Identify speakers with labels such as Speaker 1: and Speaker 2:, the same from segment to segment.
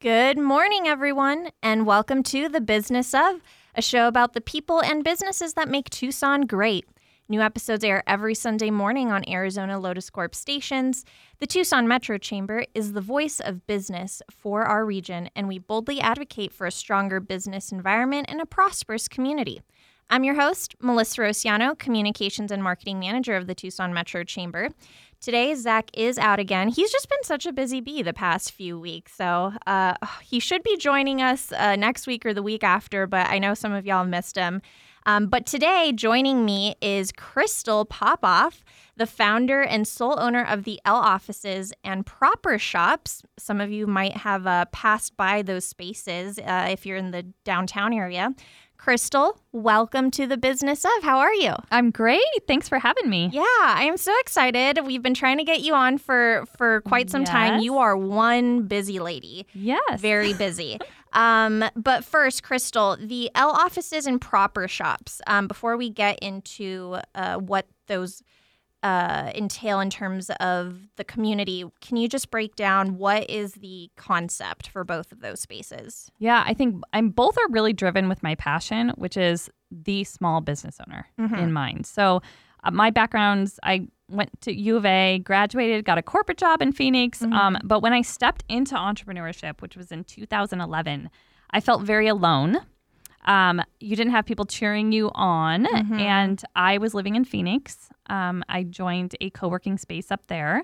Speaker 1: Good morning, everyone, and welcome to The Business of, a show about the people and businesses that make Tucson great. New episodes air every Sunday morning on Arizona Lotus Corp stations. The Tucson Metro Chamber is the voice of business for our region, and we boldly advocate for a stronger business environment and a prosperous community. I'm your host, Melissa Rosiano, Communications and Marketing Manager of the Tucson Metro Chamber. Today, Zach is out again. He's just been such a busy bee the past few weeks. So uh, he should be joining us uh, next week or the week after, but I know some of y'all missed him. Um, but today, joining me is Krystal Popov, the founder and sole owner of the L offices and proper shops. Some of you might have uh, passed by those spaces uh, if you're in the downtown area. Krystal, welcome to the business of. How are you?
Speaker 2: I'm great. Thanks for having me.
Speaker 1: Yeah, I am so excited. We've been trying to get you on for for quite some time. You are one busy lady.
Speaker 2: Yes.
Speaker 1: Very busy. um, but first, Krystal, the L offices and proper shops. Um, before we get into uh, what those uh, entail in terms of the community, can you just break down what is the concept for both of those spaces?
Speaker 2: Yeah, I think I'm both are really driven with my passion, which is the small business owner in mind. So, uh, my backgrounds, I went to U of A, graduated, got a corporate job in Phoenix. Um, but when I stepped into entrepreneurship, which was in 2011, I felt very alone. Um, you didn't have people cheering you on, and I was living in Phoenix. Um, I joined a co working space up there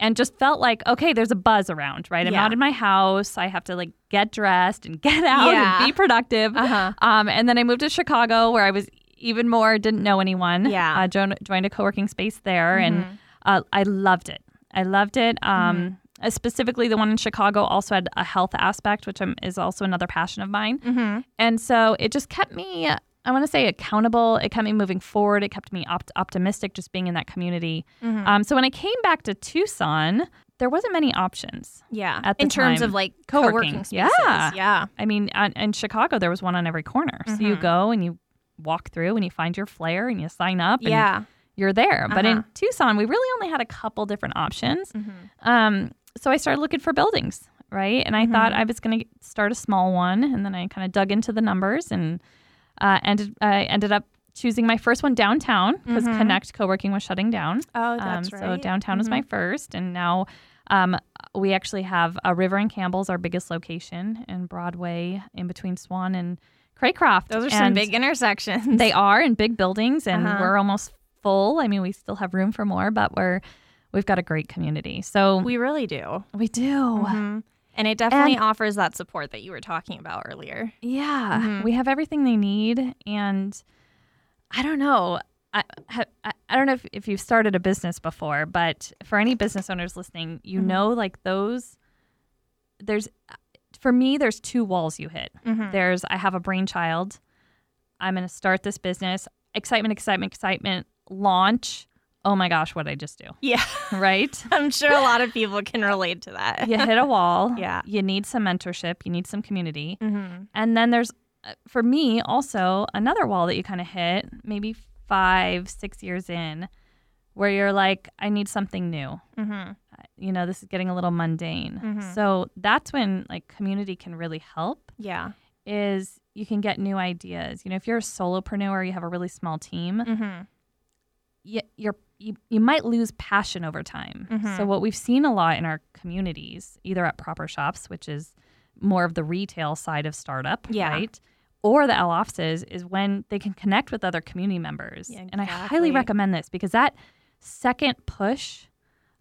Speaker 2: and just felt like, okay, there's a buzz around, right? I'm
Speaker 1: Yeah.
Speaker 2: out in my house. I have to like get dressed and get out
Speaker 1: Yeah.
Speaker 2: and be productive.
Speaker 1: Uh-huh.
Speaker 2: Um, and then I moved to Chicago where I was even more, didn't know anyone.
Speaker 1: Yeah.
Speaker 2: Uh, joined, joined a co working space there
Speaker 1: Mm-hmm.
Speaker 2: and uh, I loved it. I loved it. Um, uh, Specifically, the one in Chicago also had a health aspect, which um, is also another passion of mine.
Speaker 1: Mm-hmm.
Speaker 2: And so it just kept me, I want to say, accountable. It kept me moving forward. It kept me opt- optimistic just being in that community.
Speaker 1: Mm-hmm.
Speaker 2: Um, so when I came back to Tucson, there wasn't many options.
Speaker 1: Yeah,
Speaker 2: At the
Speaker 1: in terms
Speaker 2: time.
Speaker 1: of like
Speaker 2: Co-working.
Speaker 1: co-working spaces.
Speaker 2: Yeah.
Speaker 1: yeah.
Speaker 2: I mean, uh, in Chicago, there was one on every corner. So you
Speaker 1: Mm-hmm.
Speaker 2: go and you walk through and you find your flare and you sign up and
Speaker 1: Yeah.
Speaker 2: you're there. But in
Speaker 1: Uh-huh.
Speaker 2: Tucson, we really only had a couple different options.
Speaker 1: Mm-hmm.
Speaker 2: Um, so I started looking for buildings, right? And I thought I was going to start a small one, and then I kind of dug into the numbers and uh, ended I ended up choosing my first one downtown because Connect Co-working was shutting down.
Speaker 1: Oh, that's
Speaker 2: um,
Speaker 1: right. Mm-hmm.
Speaker 2: So downtown was my first, and now um, we actually have a River and Campbell's our biggest location, and Broadway in between Swan and Craycroft.
Speaker 1: Those are some big intersections.
Speaker 2: They are in big buildings, and
Speaker 1: Uh-huh.
Speaker 2: we're almost full. I mean, we still have room for more, but we're we've got a great community. So we,
Speaker 1: really do.
Speaker 2: We do.
Speaker 1: Mhm. And it definitely offers that support that you were talking about earlier.
Speaker 2: Yeah,
Speaker 1: Mm-hmm.
Speaker 2: we have everything they need, and I don't know. I, I I don't know if, if you've started a business before, but for any business owners listening, you
Speaker 1: Mm-hmm.
Speaker 2: know, like those, there's, for me, there's two walls you hit.
Speaker 1: Mm-hmm.
Speaker 2: There's, I have a brainchild. I'm going to start this business. Excitement, excitement, excitement. Launch. Oh my gosh, what did I just do?
Speaker 1: Yeah,
Speaker 2: Right?
Speaker 1: I'm sure a lot of people can relate to that.
Speaker 2: you hit a wall.
Speaker 1: Yeah.
Speaker 2: You need some mentorship. You need some community.
Speaker 1: Mm-hmm.
Speaker 2: And then there's, uh, for me, also another wall that you kind of hit, maybe five, six years in, where you're like, I need something new.
Speaker 1: Mm-hmm.
Speaker 2: You know, this is getting a little mundane.
Speaker 1: Mhm.
Speaker 2: So that's when like community can really help.
Speaker 1: Yeah.
Speaker 2: Is you can get new ideas. You know, if you're a solopreneur, you have a really small team,
Speaker 1: Mm-hmm.
Speaker 2: you, you're you, you might lose passion over time.
Speaker 1: Mhm.
Speaker 2: So what we've seen a lot in our communities, either at proper shops, which is more of the retail side of startup,
Speaker 1: Yeah.
Speaker 2: right? Or the L offices is when they can connect with other community members.
Speaker 1: Yeah,
Speaker 2: And I highly recommend this because that second push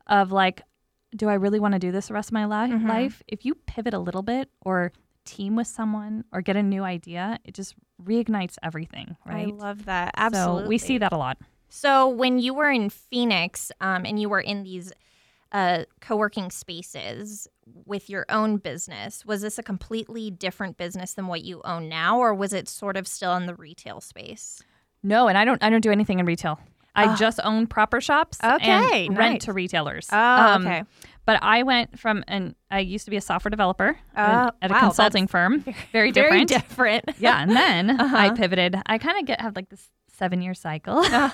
Speaker 2: of like, do I really want to do this the rest of my li-
Speaker 1: Mhm.
Speaker 2: life? If you pivot a little bit or team with someone or get a new idea, it just reignites everything, right?
Speaker 1: I love that. Absolutely.
Speaker 2: So we see that a lot.
Speaker 1: So when you were in Phoenix um, and you were in these uh, co-working spaces with your own business, was this a completely different business than what you own now, or was it sort of still in the retail space?
Speaker 2: No, and I don't. I don't do anything in retail. I just own proper shops
Speaker 1: Okay,
Speaker 2: and rent
Speaker 1: nice.
Speaker 2: to retailers.
Speaker 1: Oh,
Speaker 2: Um,
Speaker 1: okay.
Speaker 2: But I went from, and I used to be a software developer
Speaker 1: Oh,
Speaker 2: at a
Speaker 1: wow,
Speaker 2: consulting firm. Very different.
Speaker 1: Very different.
Speaker 2: yeah, and then
Speaker 1: Uh-huh.
Speaker 2: I pivoted. I kind of get have like this seven year cycle where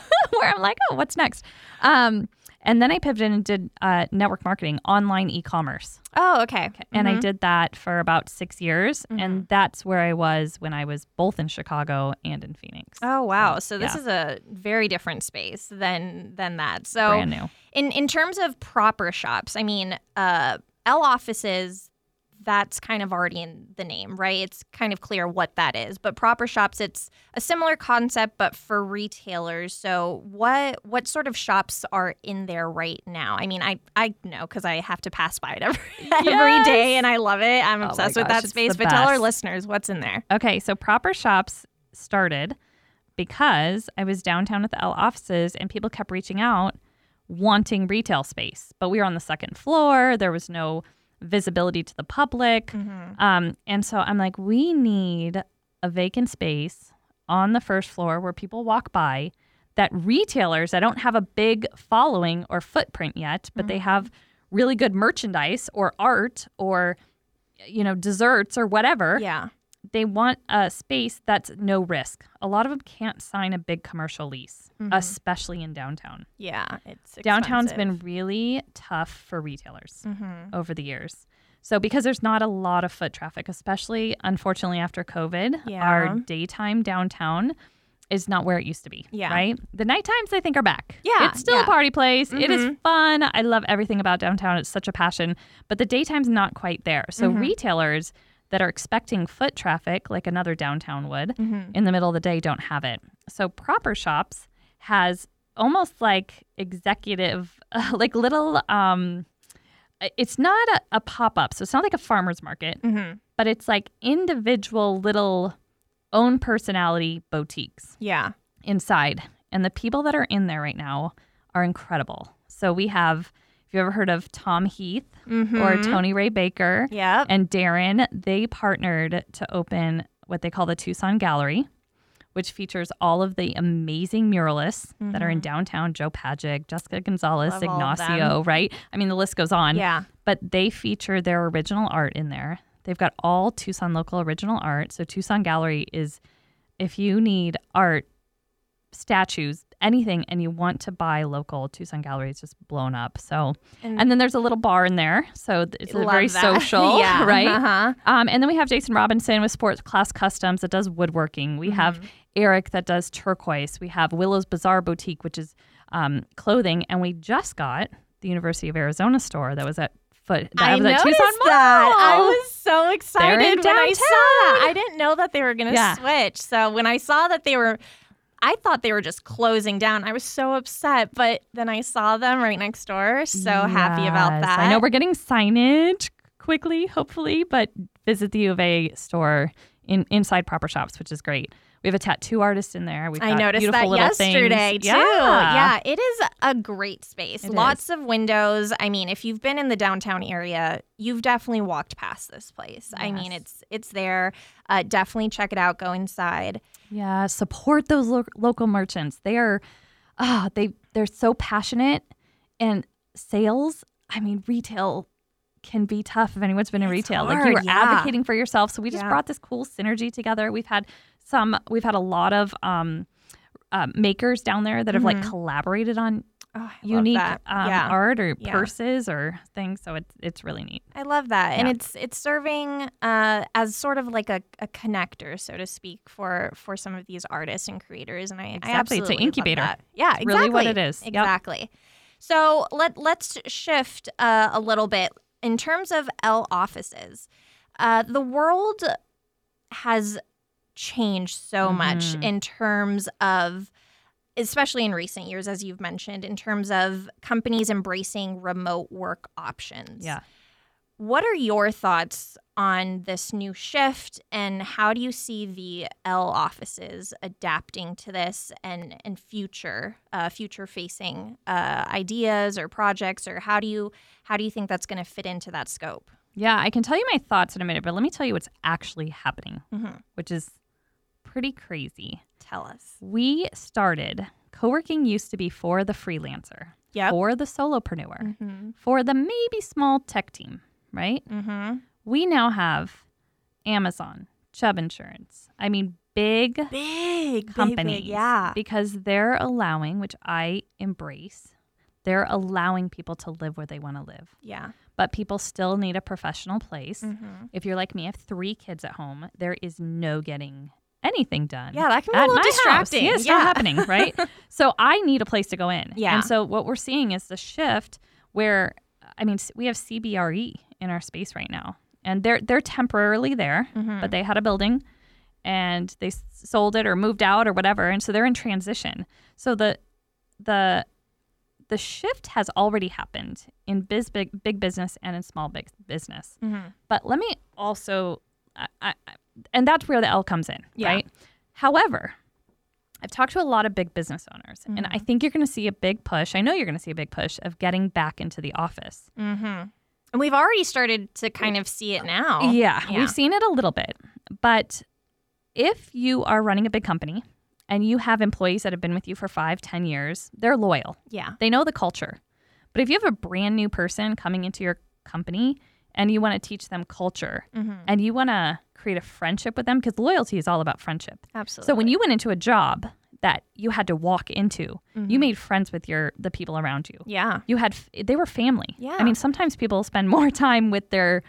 Speaker 2: I'm like, oh, what's next? Um, And then I pivoted and did uh, network marketing, online e commerce.
Speaker 1: Oh, okay.
Speaker 2: And I did that for about six years. And that's where I was when I was both in Chicago and in Phoenix.
Speaker 1: Oh wow! So this
Speaker 2: yeah.
Speaker 1: is a very different space than than that. So
Speaker 2: Brand new.
Speaker 1: in in terms of proper shops, I mean, uh, L offices. That's kind of already in the name, right? It's kind of clear what that is. But proper shops, it's a similar concept, but for retailers. So what what sort of shops are in there right now? I mean, I I know because I have to pass by it every every day, and I love it. I'm
Speaker 2: Oh
Speaker 1: obsessed with that space. But tell our listeners what's in there.
Speaker 2: Okay, so proper shops started because I was downtown at the L offices and people kept reaching out wanting retail space. But we were on the second floor, there was no visibility to the public. Um, and so I'm like, we need a vacant space on the first floor where people walk by that retailers that don't have a big following or footprint yet, but they have really good merchandise or art or you know desserts or whatever
Speaker 1: Yeah.
Speaker 2: They want a space that's no risk. A lot of them can't sign a big commercial lease, especially in downtown.
Speaker 1: Yeah. It's
Speaker 2: Downtown's
Speaker 1: expensive.
Speaker 2: been really tough for retailers
Speaker 1: Mm-hmm.
Speaker 2: over the years. So because there's not a lot of foot traffic, especially unfortunately after COVID,
Speaker 1: Yeah.
Speaker 2: our daytime downtown is not where it used to be.
Speaker 1: Yeah.
Speaker 2: Right? The night times I think are back.
Speaker 1: Yeah,
Speaker 2: It's still
Speaker 1: yeah.
Speaker 2: a party place. It is
Speaker 1: Mhm.
Speaker 2: fun. I love everything about downtown. It's such a passion. But the daytime's not quite there. So
Speaker 1: Mhm.
Speaker 2: retailers that are expecting foot traffic like another downtown would
Speaker 1: Mhm.
Speaker 2: in the middle of the day don't have it. So Proper Shops has almost like executive, like little. um It's not a, a pop up, so it's not like a farmer's market,
Speaker 1: Mhm.
Speaker 2: but it's like individual little own personality boutiques
Speaker 1: Yeah.
Speaker 2: inside. And the people that are in there right now are incredible. So we have, if you ever heard of Tom Heath or
Speaker 1: Mhm.
Speaker 2: Tony Ray Baker
Speaker 1: Yep.
Speaker 2: and Darren, they partnered to open what they call the Tucson Gallery, which features all of the amazing muralists that are in downtown Joe Pagac, Jessica Gonzalez,
Speaker 1: Mm-hmm. Love
Speaker 2: Ignacio, right? I mean, the list goes on.
Speaker 1: yeah.
Speaker 2: But they feature their original art in there. They've got all Tucson local original art. So Tucson Gallery is if you need art, statues, anything, and you want to buy local, Tucson Gallery is just blown up. So,
Speaker 1: And-
Speaker 2: and, then there's a little bar in there, so it's a very
Speaker 1: that.
Speaker 2: social,
Speaker 1: yeah.
Speaker 2: right?
Speaker 1: Uh-huh.
Speaker 2: Um, and then we have Jason Robinson with Sports Class Customs that does woodworking. We have
Speaker 1: Mm-hmm.
Speaker 2: Eric that does turquoise. We have Willow's Bazaar Boutique, which is um, clothing, and we just got the University of Arizona store that was at foot. That
Speaker 1: I
Speaker 2: was at
Speaker 1: noticed
Speaker 2: Tucson
Speaker 1: that. I was so excited when I saw that. I didn't know that they were going to
Speaker 2: Yeah.
Speaker 1: switch. So when I saw that they were, I thought they were just closing down. I was so upset, but then I saw them right next door. So happy about that.
Speaker 2: I know we're getting signage quickly, hopefully, but visit the U of A store in inside proper shops, which is great. We have a tattoo artist in there. We've
Speaker 1: I noticed
Speaker 2: beautiful
Speaker 1: that
Speaker 2: little
Speaker 1: yesterday
Speaker 2: things.
Speaker 1: too.
Speaker 2: Yeah.
Speaker 1: Yeah, it is a great space.
Speaker 2: It
Speaker 1: Lots of windows. I mean, if you've been in the downtown area, you've definitely walked past this place. I mean, it's it's there. Uh, definitely check it out. Go inside.
Speaker 2: Yeah, support those lo- local merchants. They are, ah, they they're so passionate, and sales. I mean, retail can be tough if anyone's been in
Speaker 1: It's
Speaker 2: retail. like you were
Speaker 1: yeah.
Speaker 2: advocating for yourself, so we just
Speaker 1: Yeah.
Speaker 2: brought this cool synergy together. We've had some, we've had a lot of um, uh, makers down there that have like collaborated on
Speaker 1: Oh,
Speaker 2: unique um,
Speaker 1: yeah.
Speaker 2: art or
Speaker 1: Yeah.
Speaker 2: purses or things. So it's it's really neat.
Speaker 1: I love that, and it's it's serving uh, as sort of like a, a connector, so to speak, for for some of these artists and creators. And I, I
Speaker 2: Exactly. It's an incubator.
Speaker 1: Yeah,
Speaker 2: It's
Speaker 1: exactly.
Speaker 2: really what it is. Yep.
Speaker 1: Exactly. So let let's shift uh, a little bit in terms of L offices. Uh, the world has changed so much
Speaker 2: Mhm.
Speaker 1: in terms of especially in recent years as you've mentioned in terms of companies embracing remote work options
Speaker 2: Yeah.
Speaker 1: what are your thoughts on this new shift and how do you see the L offices adapting to this and and future uh, future facing uh, ideas or projects or how do you how do you think that's going to fit into that scope?
Speaker 2: Yeah, I can tell you my thoughts in a minute, but let me tell you what's actually happening,
Speaker 1: Mhm.
Speaker 2: which is pretty crazy.
Speaker 1: Tell us.
Speaker 2: We started co-working used to be for the freelancer,
Speaker 1: Yep.
Speaker 2: for the solopreneur,
Speaker 1: Mm-hmm.
Speaker 2: for the maybe small tech team, right?
Speaker 1: Mm-hmm.
Speaker 2: We now have Amazon, Chubb Insurance. I mean, big
Speaker 1: Big
Speaker 2: companies,
Speaker 1: Big, big, yeah.
Speaker 2: because they're allowing, which I embrace, they're allowing people to live where they want to live.
Speaker 1: Yeah.
Speaker 2: But people still need a professional place.
Speaker 1: Mm-hmm.
Speaker 2: If you're like me, I have three kids at home. There is no getting anything done.
Speaker 1: Yeah, that can be a
Speaker 2: at
Speaker 1: little
Speaker 2: my
Speaker 1: distracting.
Speaker 2: House. Yeah, it's
Speaker 1: Yeah.
Speaker 2: not happening, right? so I need a place to go in.
Speaker 1: Yeah.
Speaker 2: And so what we're seeing is the shift where, I mean, we have CBRE in our space right now, and they're they're temporarily there,
Speaker 1: Mm-hmm.
Speaker 2: but they had a building, and they sold it or moved out or whatever, and so they're in transition. So the the the shift has already happened in biz big, big business and in small big business.
Speaker 1: Mm-hmm.
Speaker 2: But let me also, I, I- and that's where the L comes in,
Speaker 1: Yeah.
Speaker 2: right? However, I've talked to a lot of big business owners, and
Speaker 1: Mm-hmm.
Speaker 2: I think you're going to see a big push. I know you're going to see a big push of getting back into the office.
Speaker 1: Mm-hmm. And we've already started to kind of see it now.
Speaker 2: Yeah,
Speaker 1: Yeah.
Speaker 2: we've seen it a little bit. But if you are running a big company and you have employees that have been with you for five, ten years, they're loyal.
Speaker 1: Yeah.
Speaker 2: They know the culture. But if you have a brand new person coming into your company and you want to teach them culture
Speaker 1: Mm-hmm.
Speaker 2: and you want to create a friendship with them, because loyalty is all about friendship.
Speaker 1: Absolutely.
Speaker 2: So when you went into a job that you had to walk into, you made friends with your the people around you.
Speaker 1: yeah.
Speaker 2: You had they were family.
Speaker 1: Yeah.
Speaker 2: I mean, sometimes people spend more time with their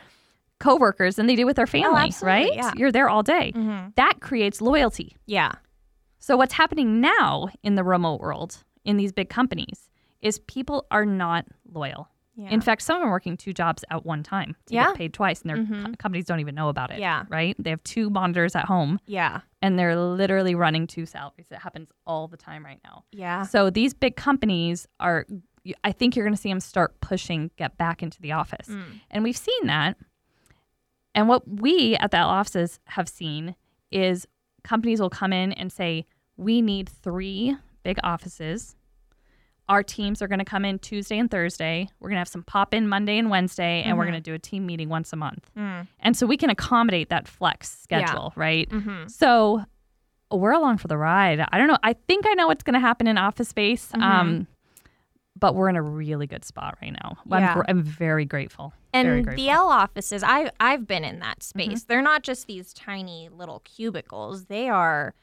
Speaker 2: coworkers than they do with their family,
Speaker 1: Oh,
Speaker 2: right?
Speaker 1: yeah.
Speaker 2: You're there all day.
Speaker 1: Mm-hmm.
Speaker 2: That creates loyalty.
Speaker 1: Yeah.
Speaker 2: So what's happening now in the remote world in these big companies is people are not loyal.
Speaker 1: Yeah.
Speaker 2: In fact, some of them are working two jobs at one time to
Speaker 1: Yeah.
Speaker 2: get paid twice, and their
Speaker 1: Mhm.
Speaker 2: co- companies don't even know about it.
Speaker 1: Yeah.
Speaker 2: Right? They have two monitors at home,
Speaker 1: yeah.
Speaker 2: and they're literally running two salaries. It happens all the time right now.
Speaker 1: Yeah.
Speaker 2: So these big companies are. I think you're going to see them start pushing get back into the office,
Speaker 1: Mm.
Speaker 2: and we've seen that. And what we at the offices have seen is companies will come in and say, "We need three big offices." Our teams are going to come in Tuesday and Thursday. We're going to have some pop in Monday and Wednesday, and we're
Speaker 1: Mhm.
Speaker 2: going to do a team meeting once a month.
Speaker 1: Mm.
Speaker 2: And so we can accommodate that flex
Speaker 1: Yeah.
Speaker 2: schedule, right?
Speaker 1: Mm-hmm.
Speaker 2: So we're along for the ride. I don't know. I think I know what's going to happen in office space.
Speaker 1: Mhm.
Speaker 2: Um, but we're in a really good spot right now.
Speaker 1: Yeah.
Speaker 2: I'm, gr- I'm very grateful. very
Speaker 1: And
Speaker 2: grateful.
Speaker 1: the L offices, I I've been in that
Speaker 2: Mm-hmm.
Speaker 1: space. They're not just these tiny little cubicles. They are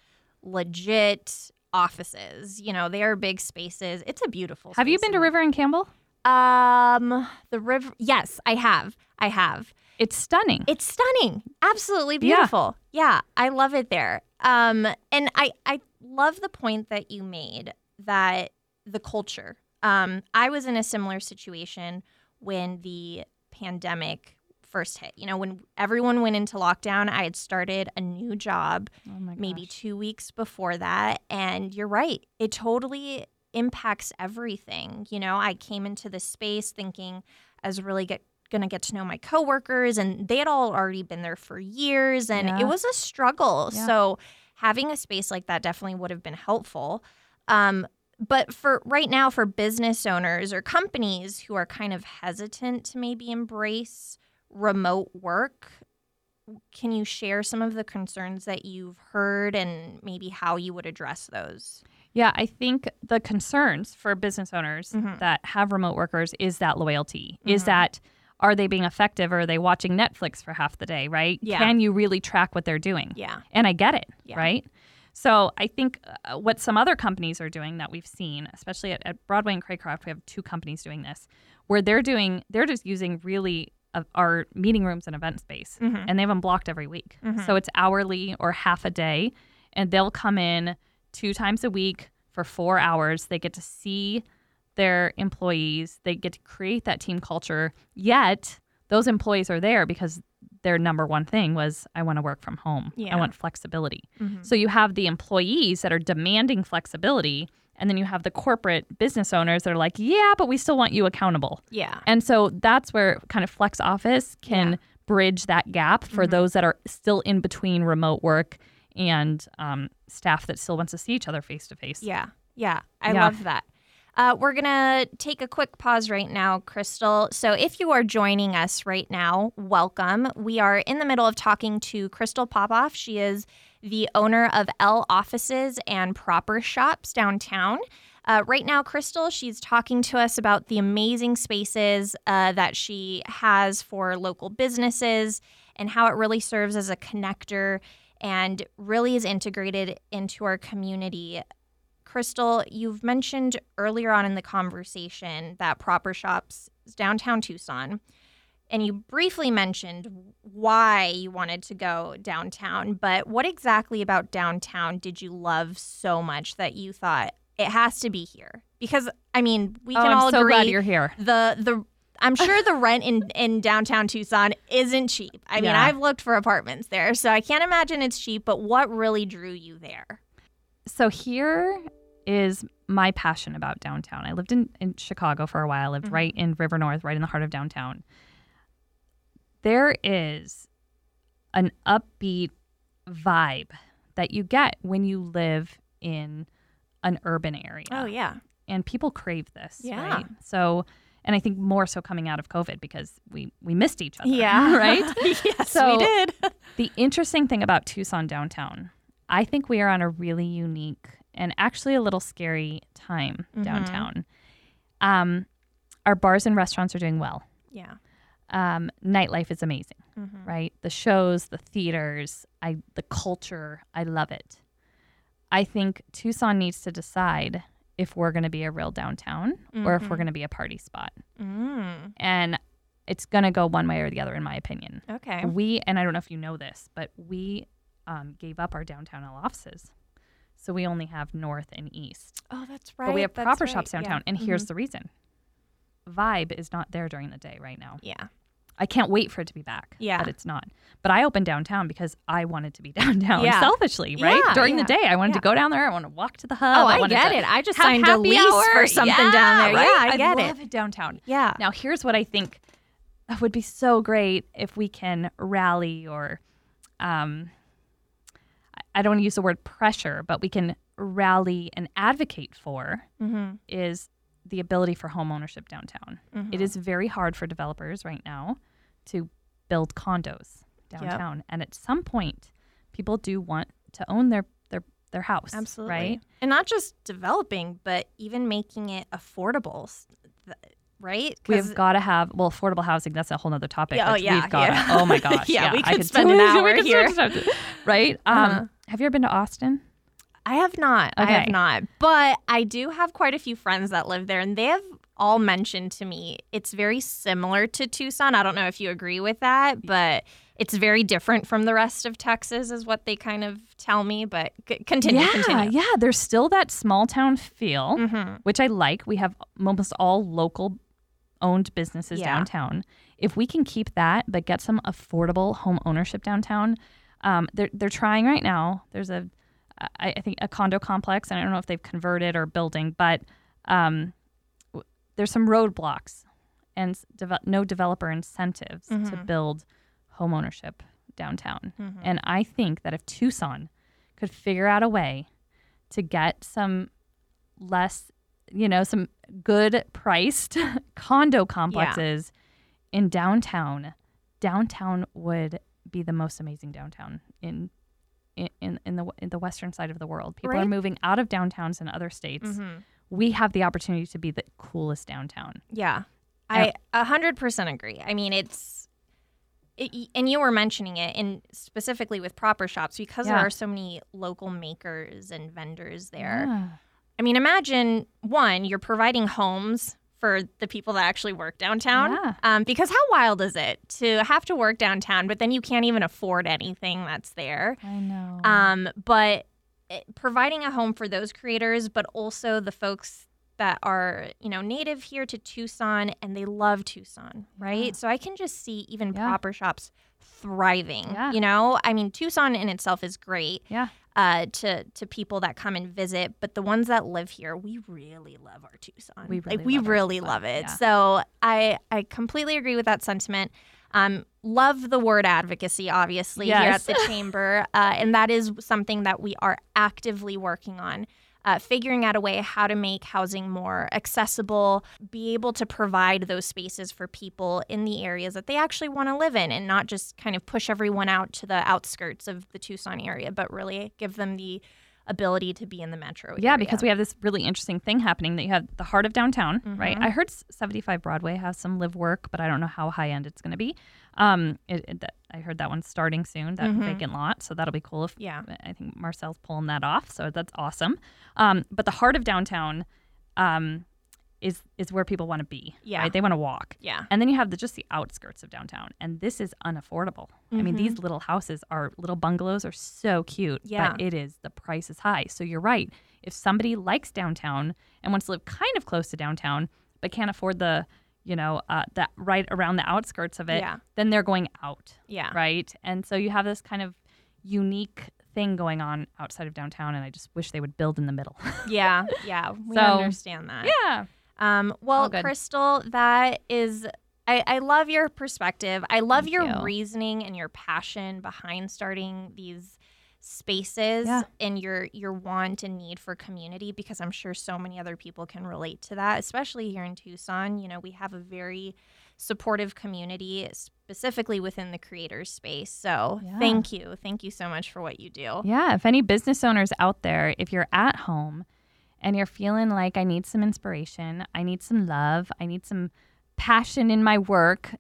Speaker 1: legit offices. You know, they are big spaces. It's a beautiful.
Speaker 2: Have you been to River and Campbell?
Speaker 1: Um, the river. Yes, I have. I have.
Speaker 2: It's stunning.
Speaker 1: It's stunning. Absolutely beautiful. Yeah. Yeah. I love it there. Um and I I love the point that you made that the culture. Um I was in a similar situation when the pandemic first hit. You know, when everyone went into lockdown, I had started a new job
Speaker 2: oh
Speaker 1: maybe 2 weeks before that and you're right. It totally impacts everything. You know, I came into this space thinking I was really get going to get to know my coworkers and they had all already been there for years and
Speaker 2: Yeah.
Speaker 1: it was a struggle.
Speaker 2: Yeah.
Speaker 1: So having a space like that definitely would have been helpful. Um but for right now for business owners or companies who are kind of hesitant to maybe embrace remote work, can you share some of the concerns that you've heard and maybe how you would address those?
Speaker 2: Yeah, I think the concerns for business owners
Speaker 1: Mhm.
Speaker 2: that have remote workers is that loyalty. Is
Speaker 1: Mhm.
Speaker 2: that are they being effective or are they watching Netflix for half the day, right?
Speaker 1: Yeah.
Speaker 2: Can you really track what they're doing?
Speaker 1: Yeah.
Speaker 2: And I get it,
Speaker 1: Yeah.
Speaker 2: right? So I think uh, what some other companies are doing that we've seen, especially at, at Broadway and Craycroft, we have two companies doing this, where they're doing, they're just using really our meeting rooms and event space,
Speaker 1: Mhm.
Speaker 2: and they have them blocked every week.
Speaker 1: Mhm.
Speaker 2: So it's hourly or half a day, and they'll come in two times a week for four hours. They get to see their employees, they get to create that team culture. Yet those employees are there because their number one thing was, I want to work from home.
Speaker 1: Yeah.
Speaker 2: I want flexibility.
Speaker 1: Mhm.
Speaker 2: So you have the employees that are demanding flexibility, and then you have the corporate business owners that are like, yeah, but we still want you accountable.
Speaker 1: Yeah.
Speaker 2: And so that's where kind of Flex Office can
Speaker 1: Yeah.
Speaker 2: bridge that gap for
Speaker 1: Mhm.
Speaker 2: those that are still in between remote work and um, staff that still wants to see each other face to face.
Speaker 1: Yeah. Yeah. I
Speaker 2: Yeah.
Speaker 1: love that. Uh, we're going to take a quick pause right now, Krystal. So, if you are joining us right now, welcome. We are in the middle of talking to Krystal Popov. She is the owner of L Offices and Proper Shops downtown. Uh, right now, Krystal, she's talking to us about the amazing spaces uh, that she has for local businesses and how it really serves as a connector and really is integrated into our community Krystal, you've mentioned earlier on in the conversation that Proper Shops is downtown Tucson. And you briefly mentioned why you wanted to go downtown, but what exactly about downtown did you love so much that you thought it has to be here? Because I mean, we
Speaker 2: Oh,
Speaker 1: can
Speaker 2: I'm
Speaker 1: all
Speaker 2: so
Speaker 1: agree
Speaker 2: glad you're here.
Speaker 1: the the I'm sure the rent in in downtown Tucson isn't cheap. I mean,
Speaker 2: Yeah.
Speaker 1: I've looked for apartments there, so I can't imagine it's cheap, but what really drew you there?
Speaker 2: So here is my passion about downtown. I lived in, in Chicago for a while. I lived
Speaker 1: Mhm.
Speaker 2: right in River North, right in the heart of downtown. There is an upbeat vibe that you get when you live in an urban area.
Speaker 1: Oh yeah.
Speaker 2: and people crave this
Speaker 1: Yeah.
Speaker 2: right so and i think more so coming out of covid because we we missed each other
Speaker 1: Yeah.
Speaker 2: right
Speaker 1: yes,
Speaker 2: So-
Speaker 1: we did.
Speaker 2: the interesting thing about tucson downtown i think we are on a really unique and actually a little scary time
Speaker 1: Mhm.
Speaker 2: downtown um our bars and restaurants are doing well
Speaker 1: yeah.
Speaker 2: um nightlife is amazing
Speaker 1: Mhm.
Speaker 2: right the shows the theaters i the culture i love it i think tucson needs to decide if we're going to be a real downtown or if we're
Speaker 1: Mhm.
Speaker 2: going to be a party spot
Speaker 1: Mm.
Speaker 2: and it's going to go one way or the other in my opinion
Speaker 1: Okay.
Speaker 2: we and i don't know if you know this but we um, gave up our downtown offices so we only have north and east
Speaker 1: Oh, that's right.
Speaker 2: but we have
Speaker 1: that's
Speaker 2: proper
Speaker 1: right.
Speaker 2: shops
Speaker 1: Yeah.
Speaker 2: downtown and here's
Speaker 1: Mhm.
Speaker 2: the reason vibe is not there during the day right now
Speaker 1: yeah.
Speaker 2: I can't wait for it to be back.
Speaker 1: Yeah.
Speaker 2: But it's not. But I opened downtown because I wanted to be downtown
Speaker 1: Yeah.
Speaker 2: selfishly, right?
Speaker 1: Yeah,
Speaker 2: During
Speaker 1: yeah,
Speaker 2: the day, I wanted
Speaker 1: yeah.
Speaker 2: to go down there. I want to walk to the hub.
Speaker 1: Oh, I,
Speaker 2: wanted
Speaker 1: get it. I just signed a lease
Speaker 2: hour.
Speaker 1: for something
Speaker 2: Yeah,
Speaker 1: down there.
Speaker 2: right?
Speaker 1: Yeah, I get it.
Speaker 2: I love
Speaker 1: it.
Speaker 2: it downtown.
Speaker 1: Yeah.
Speaker 2: Now, here's what I think would be so great if we can rally or, um, I- don't want to use the word pressure, but we can rally and advocate for
Speaker 1: Mm-hmm.
Speaker 2: is the ability for home ownership downtown.
Speaker 1: Mm-hmm.
Speaker 2: It is very hard for developers right now to build condos downtown, and at some point, people do want to own their their their house.
Speaker 1: Absolutely.
Speaker 2: right?
Speaker 1: And not just developing, but even making it affordable, right?
Speaker 2: We've got to have well affordable housing. That's a whole other topic.
Speaker 1: Yeah, oh, yeah,
Speaker 2: we've got.
Speaker 1: yeah.
Speaker 2: Oh my gosh.
Speaker 1: Yeah, we
Speaker 2: I
Speaker 1: could spend an hour here.
Speaker 2: right? Um,
Speaker 1: Uh-huh.
Speaker 2: Have you ever been to Austin?
Speaker 1: I have not. I have not. But I do have quite a few friends that live there, and they have all mentioned to me it's very similar to Tucson. I don't know if you agree with that, but it's very different from the rest of Texas, is what they kind of tell me. But c- continue,
Speaker 2: yeah,
Speaker 1: continue.
Speaker 2: yeah. There's still that small town feel.
Speaker 1: Mm-hmm.
Speaker 2: which I like. We have almost all local owned businesses
Speaker 1: Yeah.
Speaker 2: downtown. If we can keep that, but get some affordable home ownership downtown, um, they're they're trying right now. There's a, I, I think a condo complex, and I don't know if they've converted or building, but um, w- there's some roadblocks and deve- no developer incentives to
Speaker 1: Mhm.
Speaker 2: build home ownership downtown.
Speaker 1: Mhm.
Speaker 2: And I think that if Tucson could figure out a way to get some less, you know, some good priced condo complexes in downtown, downtown would be the most amazing downtown in in, in, in the in the western side of the world. People are moving out of downtowns in other states.
Speaker 1: Mhm.
Speaker 2: We have the opportunity to be the coolest downtown.
Speaker 1: Yeah,
Speaker 2: Yeah.
Speaker 1: I a hundred percent agree. I mean, it's, it, and you were mentioning it, and specifically with proper shops because there are so many local makers and vendors there.
Speaker 2: Yeah.
Speaker 1: I mean, imagine one, you're providing homes for the people that actually work downtown.
Speaker 2: Yeah.
Speaker 1: Um, because how wild is it to have to work downtown, but then you can't even afford anything that's there?
Speaker 2: I know.
Speaker 1: Um, but it, providing a home for those creators, but also the folks that are, you know, native here to Tucson and they love Tucson, right?
Speaker 2: Yeah.
Speaker 1: So I can just see even
Speaker 2: Yeah.
Speaker 1: proper shops thriving.
Speaker 2: Yeah.
Speaker 1: You know, I mean, Tucson in itself is great
Speaker 2: yeah.
Speaker 1: Uh, to to people that come and visit, but the ones that live here, we really love our Tucson.
Speaker 2: We really
Speaker 1: like we
Speaker 2: love
Speaker 1: really
Speaker 2: Tucson,
Speaker 1: love it.
Speaker 2: yeah.
Speaker 1: So I I completely agree with that sentiment. Um, love the word advocacy, obviously here at the chamber, uh, and that is something that we are actively working on. Uh, figuring out a way how to make housing more accessible, be able to provide those spaces for people in the areas that they actually want to live in and not just kind of push everyone out to the outskirts of the Tucson area, but really give them the ability to be in the metro.
Speaker 2: Yeah,
Speaker 1: area.
Speaker 2: because we have this really interesting thing happening that you have the heart of downtown, right?
Speaker 1: Mhm.
Speaker 2: I heard 75 Broadway has some live work, but I don't know how high end it's going to be. Um, it, it, that, I heard that one's starting soon, that
Speaker 1: Mhm.
Speaker 2: vacant lot. So that'll be cool if
Speaker 1: yeah,
Speaker 2: I think Marcel's pulling that off. So that's awesome. Um, but the heart of downtown um, is is where people want to be.
Speaker 1: Yeah.
Speaker 2: right? They want to walk.
Speaker 1: yeah,
Speaker 2: And then you have the just the outskirts of downtown, and this is unaffordable. I mean, these little houses are little bungalows are so cute,
Speaker 1: Yeah.
Speaker 2: but it is the price is high. So you're right. If somebody likes downtown and wants to live kind of close to downtown, but can't afford the, you know, uh, that right around the outskirts of it,
Speaker 1: Yeah.
Speaker 2: then they're going out,
Speaker 1: yeah.
Speaker 2: right? And so you have this kind of unique thing going on outside of downtown, and I just wish they would build in the middle.
Speaker 1: Yeah, yeah, we
Speaker 2: So,
Speaker 1: understand that.
Speaker 2: yeah.
Speaker 1: Um, well. Krystal, that is, I, I love your perspective. I love
Speaker 2: Thank
Speaker 1: your
Speaker 2: you.
Speaker 1: reasoning and your passion behind starting these spaces
Speaker 2: Yeah.
Speaker 1: and your your want and need for community because I'm sure so many other people can relate to that, especially here in Tucson. You know, we have a very supportive community specifically within the creators space. So
Speaker 2: Yeah.
Speaker 1: thank you. Thank you so much for what you do.
Speaker 2: Yeah, if any business owners out there, if you're at home and you're feeling like I need some inspiration, I need some love, I need some passion in my work,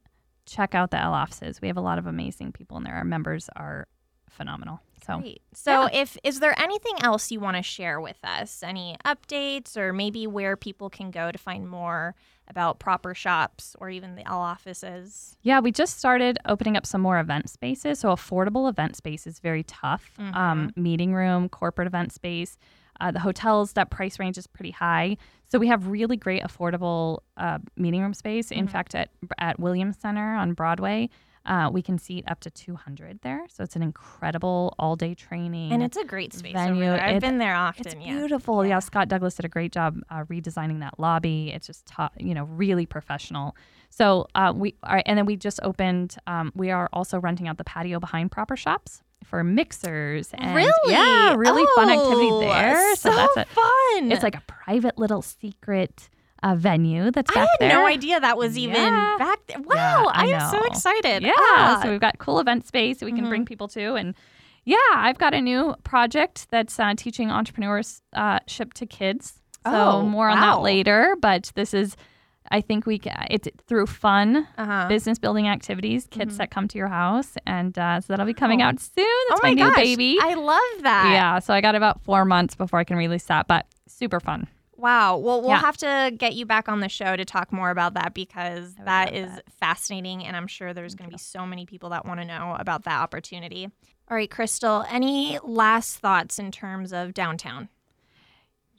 Speaker 2: check out the L offices. We have a lot of amazing people in there. Our members are phenomenal. So
Speaker 1: Great. So, if is there anything else you want to share with us? Any updates, or maybe where people can go to find more about proper shops or even the L offices?
Speaker 2: Yeah, we just started opening up some more event spaces. So affordable event space is very tough. Um, meeting room, corporate event space. Uh, the hotels, that price range is pretty high. So we have really great affordable uh, meeting room space. In fact, at at Williams Center on Broadway, uh, we can seat up to 200 there. So it's an incredible all day training.
Speaker 1: And it's a great space.
Speaker 2: Venue.
Speaker 1: I've
Speaker 2: it-
Speaker 1: been there often.
Speaker 2: It's
Speaker 1: yeah.
Speaker 2: beautiful. Yeah. Scott Douglas did a great job uh, redesigning that lobby. It's just top, you know, really professional. So uh, we are, and then we just opened. Um, we are also renting out the patio behind Proper Shops for mixers. And,
Speaker 1: really?
Speaker 2: Yeah, really fun activity
Speaker 1: Oh,
Speaker 2: there.
Speaker 1: So,
Speaker 2: that's a.
Speaker 1: fun.
Speaker 2: It's like a private little secret uh, venue that's
Speaker 1: I had
Speaker 2: there.
Speaker 1: no idea that was even
Speaker 2: Yeah.
Speaker 1: back there. Wow,
Speaker 2: I
Speaker 1: I, am so excited.
Speaker 2: Yeah,
Speaker 1: Ah.
Speaker 2: so we've got cool event space we can
Speaker 1: Mm-hmm.
Speaker 2: bring people to, and yeah, I've got a new project that's uh, teaching entrepreneurship to kids. So
Speaker 1: Oh,
Speaker 2: more on
Speaker 1: wow.
Speaker 2: that later, but this is, I think we it's through fun
Speaker 1: uh-huh.
Speaker 2: business building activities, kids that come to your house, and uh, so that'll be coming
Speaker 1: Wow.
Speaker 2: out soon. That's
Speaker 1: oh my,
Speaker 2: my, new
Speaker 1: gosh,
Speaker 2: baby.
Speaker 1: I love that.
Speaker 2: yeah, so I got about four months before I can release that, but super fun.
Speaker 1: Wow. Well, we'll
Speaker 2: Yeah.
Speaker 1: have to get you back on the show to talk more about that because that is
Speaker 2: that.
Speaker 1: fascinating. And I'm sure there's going to be so many people that want to know about that opportunity. All right, Krystal, any last thoughts in terms of downtown?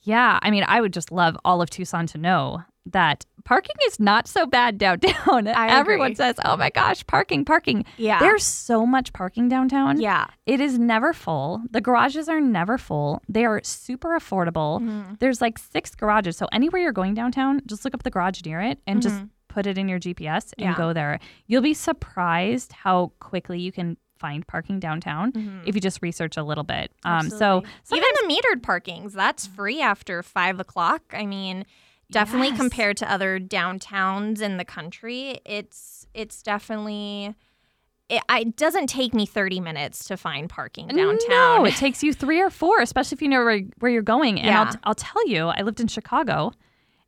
Speaker 2: Yeah, I mean, I would just love all of Tucson to know that parking is not so bad downtown.
Speaker 1: I
Speaker 2: Everyone says, "Oh my gosh, parking, parking."
Speaker 1: Yeah.
Speaker 2: There's so much parking downtown.
Speaker 1: yeah.
Speaker 2: It is never full. The garages are never full. They are super affordable.
Speaker 1: Mm-hmm.
Speaker 2: There's like six garages. So anywhere you're going downtown, just look up the garage near it and just
Speaker 1: Mhm.
Speaker 2: put it in your GPS and
Speaker 1: Yeah.
Speaker 2: go there. You'll be surprised how quickly you can find parking downtown if you just research a little bit. Um, so
Speaker 1: Mm-hmm. Even the metered parkings, that's free after five o'clock. I mean, definitely
Speaker 2: Yes.
Speaker 1: compared to other downtowns in the country, it's it's definitely. It, it doesn't take me 30 minutes to find parking downtown.
Speaker 2: No, it takes you three or four, especially if you know where, where you're going. And
Speaker 1: Yeah.
Speaker 2: I'll, I'll tell you, I lived in Chicago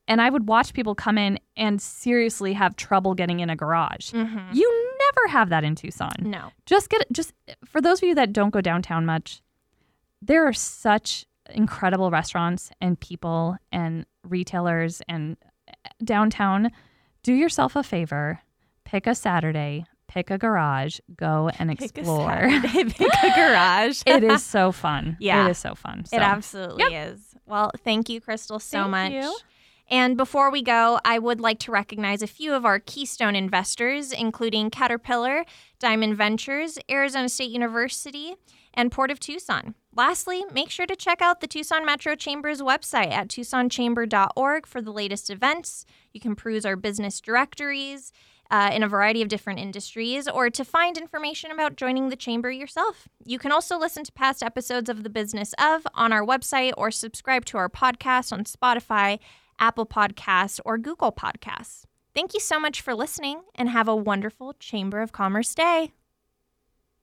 Speaker 2: and I would watch people come in and seriously have trouble getting in a garage.
Speaker 1: Mhm.
Speaker 2: You never have that in Tucson.
Speaker 1: No.
Speaker 2: Just get just for those of you that don't go downtown much, there are such incredible restaurants and people and retailers and eh, downtown. Do yourself a favor, pick a Saturday, pick a garage, go and
Speaker 1: Pick a
Speaker 2: explore.
Speaker 1: Saturday, pick a garage.
Speaker 2: it is so fun.
Speaker 1: Yeah.
Speaker 2: It is so fun. So.
Speaker 1: It absolutely is. Well, thank you, Krystal, so
Speaker 2: Thank
Speaker 1: much.
Speaker 2: you.
Speaker 1: And before we go, I would like to recognize a few of our keystone investors, including Caterpillar, Diamond Ventures, Arizona State University, and Port of Tucson. Lastly, make sure to check out the Tucson Metro Chamber's website at tucsonchamber.org for the latest events. You can peruse our business directories uh, in a variety of different industries or to find information about joining the chamber yourself. You can also listen to past episodes of The Business of on our website or subscribe to our podcast on Spotify, Apple Podcasts, or Google Podcasts. Thank you so much for listening and have a wonderful Chamber of Commerce day.